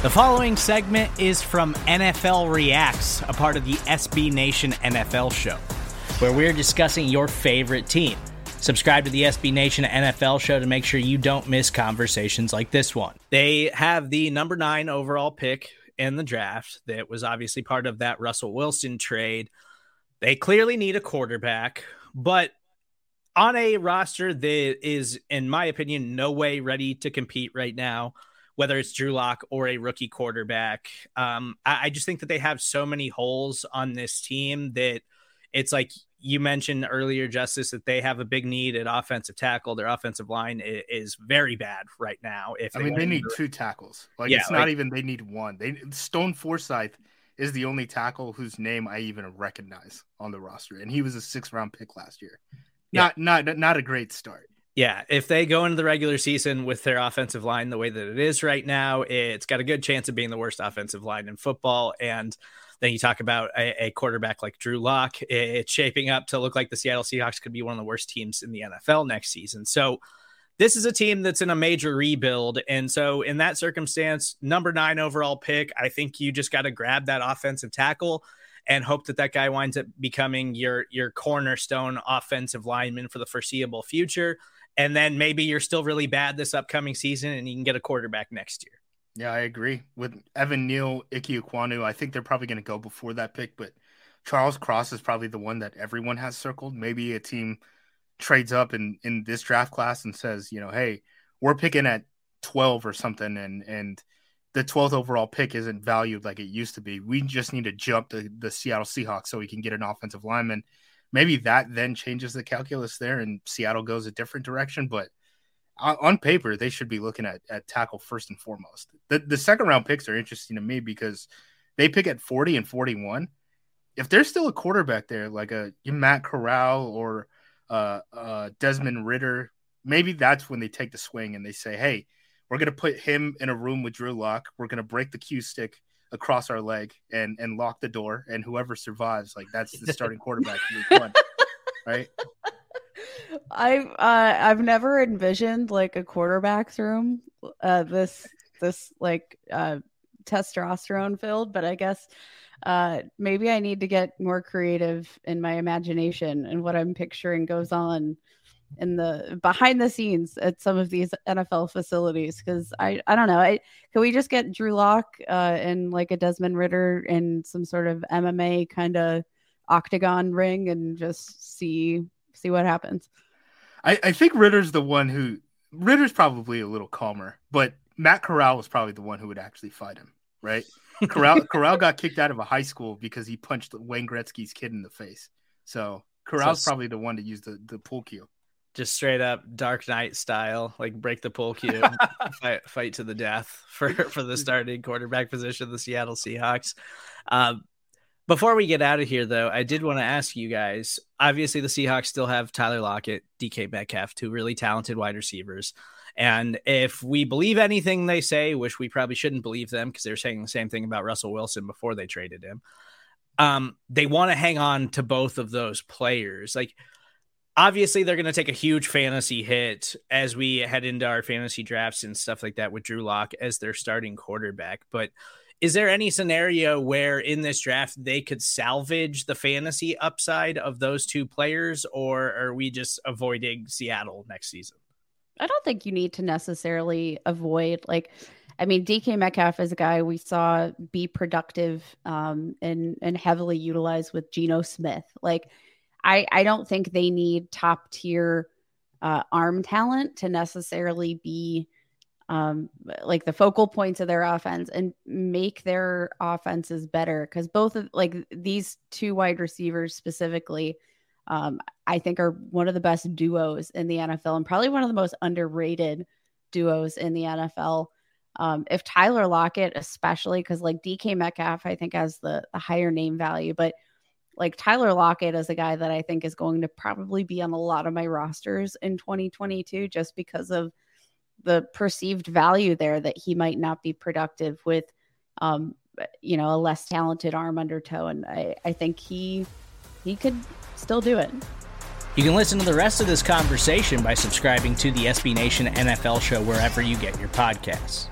The following segment is from NFL Reacts, a part of the SB Nation NFL show, where we're discussing your favorite team. Subscribe to the SB Nation NFL show to make sure you don't miss conversations like this one. They have the number nine overall pick in the draft that was obviously part of that Russell Wilson trade. They clearly need a quarterback, but on a roster that is, in my opinion, no way ready to compete right now, whether it's Drew Lock or a rookie quarterback. Um, I, I just think that they have so many holes on this team that it's like you mentioned earlier, Justice, that they have a big need at offensive tackle. Their offensive line is, very bad right now. If I mean, they need two tackles. Like yeah, it's not even they need one. They Stone Forsythe is the only tackle whose name I even recognize on the roster, and he was a six round pick last year. Not yeah. not not a great start. Yeah, if they go into the regular season with their offensive line the way that it is right now, it's got a good chance of being the worst offensive line in football. And then you talk about a, a quarterback like Drew Lock, it's shaping up to look like the Seattle Seahawks could be one of the worst teams in the NFL next season. So this is a team that's in a major rebuild. And so, in that circumstance, number nine overall pick, I think you just got to grab that offensive tackle and hope that that guy winds up becoming your your cornerstone offensive lineman for the foreseeable future. And then maybe you're still really bad this upcoming season, and you can get a quarterback next year. Yeah, I agree with Evan Neal, Ike. I think they're probably going to go before that pick, but Charles Cross is probably the one that everyone has circled. Maybe a team trades up in in this draft class and says, you know, hey, we're picking at 12 or something and and the 12th overall pick isn't valued like it used to be. We just need to jump the, the Seattle Seahawks so we can get an offensive lineman. Maybe that then changes the calculus there and Seattle goes a different direction. But on, paper, they should be looking at, at tackle first and foremost. The, the second round picks are interesting to me because they pick at 40 and 41. If there's still a quarterback there, like a Matt Corral or uh, uh, Desmond Ridder, maybe that's when they take the swing and they say, hey, we're going to put him in a room with Drew Lock. We're going to break the cue stick across our leg and and lock the door. And whoever survives, like that's the starting quarterback one, right? I've uh, I've never envisioned like a quarterback's room. Uh, this this like uh, testosterone filled, but I guess uh, maybe I need to get more creative in my imagination and what I'm picturing goes on in the behind the scenes at some of these NFL facilities because I I don't know I can we just get Drew Lock uh, and like a Desmond Ridder in some sort of MMA kind of octagon ring and just see see what happens. I, I think Ridder's the one who Ridder's probably a little calmer, but Matt Corral was probably the one who would actually fight him, right? Corral Corral got kicked out of a high school because he punched Wayne Gretzky's kid in the face. So Corral's so, probably the one to use the the pool cue just straight up Dark Knight style, like break the pull cue, fight, fight to the death for for the starting quarterback position of the Seattle Seahawks. Um, before we get out of here, though, I did want to ask you guys. Obviously, the Seahawks still have Tyler Lockett, DK Metcalf, two really talented wide receivers. And if we believe anything they say, which we probably shouldn't believe them because they're saying the same thing about Russell Wilson before they traded him, um, they want to hang on to both of those players. Like, obviously they're going to take a huge fantasy hit as we head into our fantasy drafts and stuff like that with Drew Lock as their starting quarterback. But is there any scenario where in this draft they could salvage the fantasy upside of those two players, or are we just avoiding Seattle next season? I don't think you need to necessarily avoid like. I mean, DK Metcalf is a guy we saw be productive um, and and heavily utilized with Geno Smith. Like I, I don't think they need top tier uh, arm talent to necessarily be um, like the focal points of their offense and make their offenses better. Because both of like these two wide receivers specifically, um, I think are one of the best duos in the NFL and probably one of the most underrated duos in the NFL. Um, if Tyler Lockett, especially because like DK Metcalf, I think has the, the higher name value, but like Tyler Lockett is a guy that I think is going to probably be on a lot of my rosters in 2022 just because of the perceived value there that he might not be productive with um you know a less talented arm under toe and I I think he he could still do it. You can listen to the rest of this conversation by subscribing to the SB Nation NFL show wherever you get your podcasts.